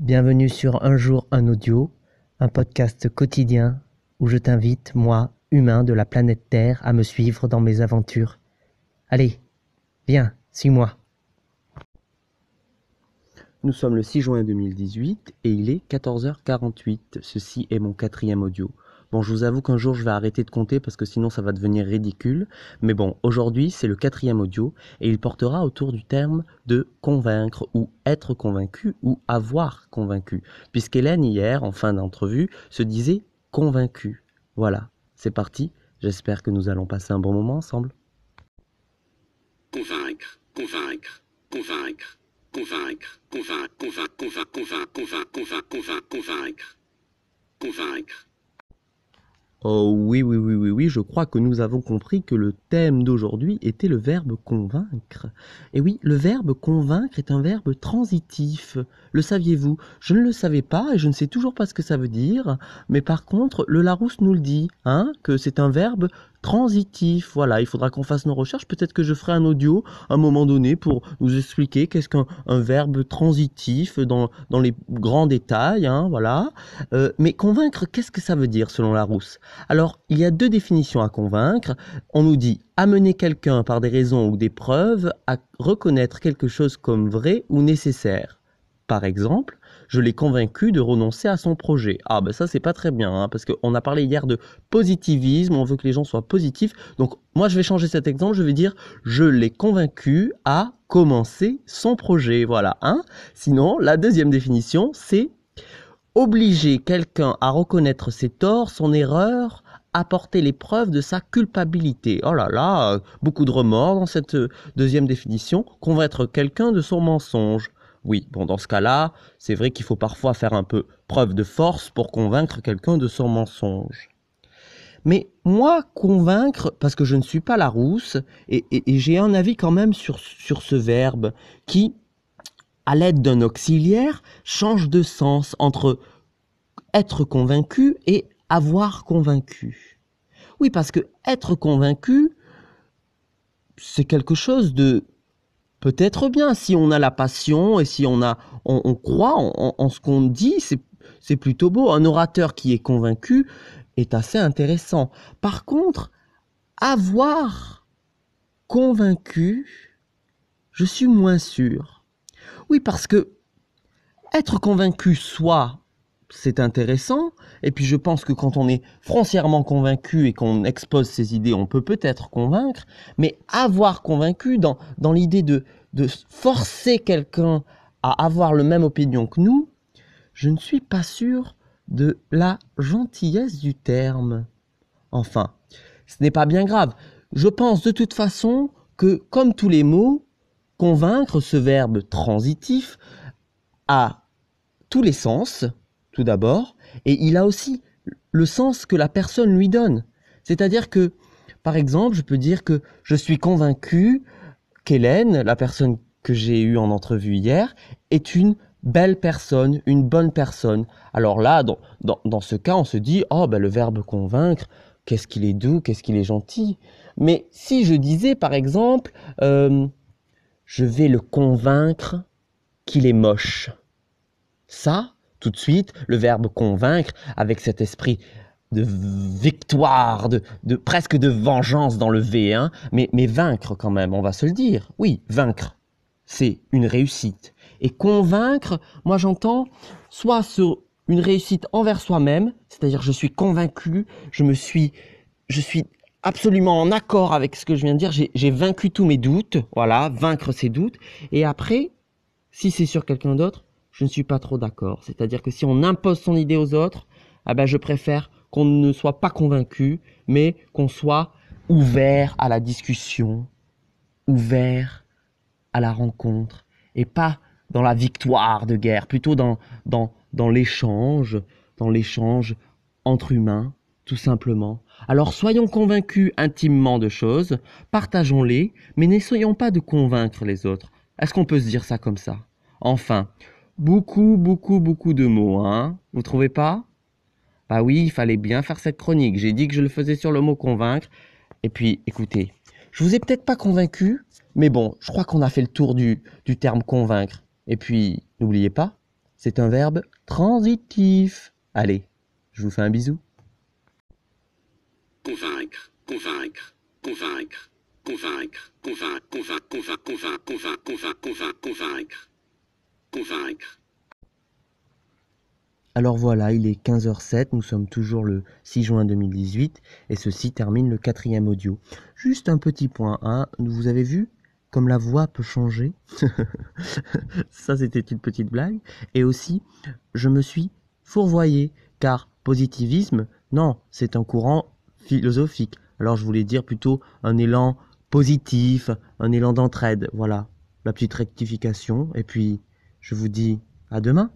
Bienvenue sur Un jour un audio, un podcast quotidien où je t'invite, moi, humain de la planète Terre, à me suivre dans mes aventures. Allez, viens, suis-moi. Nous sommes le 6 juin 2018 et il est 14h48. Ceci est mon quatrième audio. Bon, je vous avoue qu'un jour je vais arrêter de compter parce que sinon ça va devenir ridicule. Mais bon, aujourd'hui c'est le quatrième audio et il portera autour du terme de convaincre ou être convaincu ou avoir convaincu. Puisqu'Hélène hier, en fin d'entrevue, se disait convaincue. Voilà, c'est parti. J'espère que nous allons passer un bon moment ensemble. Convaincre, convaincre, convaincre, convaincre, convaincre, convaincre, convaincre, convaincre, convaincre, convaincre, convaincre. Oh oui, oui, oui, oui, oui, je crois que nous avons compris que le thème d'aujourd'hui était le verbe convaincre. Et oui, le verbe convaincre est un verbe transitif. Le saviez-vous? Je ne le savais pas et je ne sais toujours pas ce que ça veut dire, mais par contre, le Larousse nous le dit, hein, que c'est un verbe transitif. Voilà, il faudra qu'on fasse nos recherches. Peut-être que je ferai un audio à un moment donné pour nous expliquer qu'est-ce qu'un verbe transitif dans, dans les grands détails. Hein, voilà. Euh, mais convaincre, qu'est-ce que ça veut dire selon Larousse? Alors, il y a deux définitions à convaincre. On nous dit amener quelqu'un par des raisons ou des preuves à reconnaître quelque chose comme vrai ou nécessaire. Par exemple, je l'ai convaincu de renoncer à son projet. Ah ben ça c'est pas très bien, hein, parce qu'on a parlé hier de positivisme, on veut que les gens soient positifs. Donc moi je vais changer cet exemple, je vais dire je l'ai convaincu à commencer son projet. Voilà. Hein Sinon, la deuxième définition, c'est obliger quelqu'un à reconnaître ses torts, son erreur, apporter les preuves de sa culpabilité. Oh là là, beaucoup de remords dans cette deuxième définition. Convaincre quelqu'un de son mensonge. Oui, bon, dans ce cas-là, c'est vrai qu'il faut parfois faire un peu preuve de force pour convaincre quelqu'un de son mensonge. Mais moi, convaincre, parce que je ne suis pas la rousse, et, j'ai un avis quand même sur, sur ce verbe qui, à l'aide d'un auxiliaire, change de sens entre être convaincu et avoir convaincu. Oui, parce que être convaincu, c'est quelque chose de peut-être bien si on a la passion et si on a on, croit en, ce qu'on dit c'est plutôt beau. Un orateur qui est convaincu est assez intéressant. Par contre avoir convaincu je suis moins sûr. Oui parce que être convaincu soit c'est intéressant. Et puis je pense que quand on est foncièrement convaincu et qu'on expose ses idées, on peut peut-être convaincre. Mais avoir convaincu dans, l'idée de, de forcer quelqu'un à avoir le même opinion que nous, je ne suis pas sûr de la gentillesse du terme. Enfin, ce n'est pas bien grave. Je pense de toute façon que, comme tous les mots, convaincre, ce verbe transitif, a tous les sens, tout d'abord, et il a aussi le sens que la personne lui donne. C'est-à-dire que, par exemple, je peux dire que je suis convaincu qu'Hélène, la personne que j'ai eue en entrevue hier, est une belle personne, une bonne personne. Alors là, dans, ce cas, on se dit, oh, ben, le verbe convaincre, qu'est-ce qu'il est doux, qu'est-ce qu'il est gentil. Mais si je disais, par exemple, euh, je vais le convaincre qu'il est moche, ça, tout de suite le verbe convaincre avec cet esprit de victoire, de, de presque de vengeance dans le V1, mais, mais vaincre quand même, on va se le dire. Oui, vaincre, c'est une réussite. Et convaincre, moi j'entends soit sur une réussite envers soi-même, c'est-à-dire je suis convaincu, je me suis, je suis absolument en accord avec ce que je viens de dire, j'ai vaincu tous mes doutes, voilà, vaincre ses doutes, et après, si c'est sur quelqu'un d'autre, je ne suis pas trop d'accord. C'est-à-dire que si on impose son idée aux autres, ah ben je préfère qu'on ne soit pas convaincu, mais qu'on soit ouvert à la discussion, ouvert à la rencontre, et pas dans la victoire de guerre, plutôt dans, dans, dans l'échange, dans l'échange entre humains, tout simplement. Alors soyons convaincus intimement de choses, partageons-les, mais n'essayons pas de convaincre les autres. Est-ce qu'on peut se dire ça comme ça? Enfin, Beaucoup, beaucoup, beaucoup de mots, hein Vous trouvez pas Bah oui, il fallait bien faire cette chronique. J'ai dit que je le faisais sur le mot convaincre. Et puis, écoutez, je vous ai peut-être pas convaincu, mais bon, je crois qu'on a fait le tour du, du terme convaincre. Et puis, n'oubliez pas, C'est un verbe transitif. Allez, je vous fais un bisou. convaincre, convaincre, convaincre, convaincre, convaincre, convaincre, convaincre, convaincre, convaincre, convaincre, convaincre. Alors voilà, il est 15h07, nous sommes toujours le 6 juin 2018 et ceci termine le quatrième audio. Juste un petit point, hein, vous avez vu comme la voix peut changer? Ça c'était une petite blague. Et aussi, je me suis fourvoyé car positivisme, non, c'est un courant philosophique. Alors je voulais dire plutôt un élan positif, un élan d'entraide. Voilà, la petite rectification. Et puis, je vous dis à demain.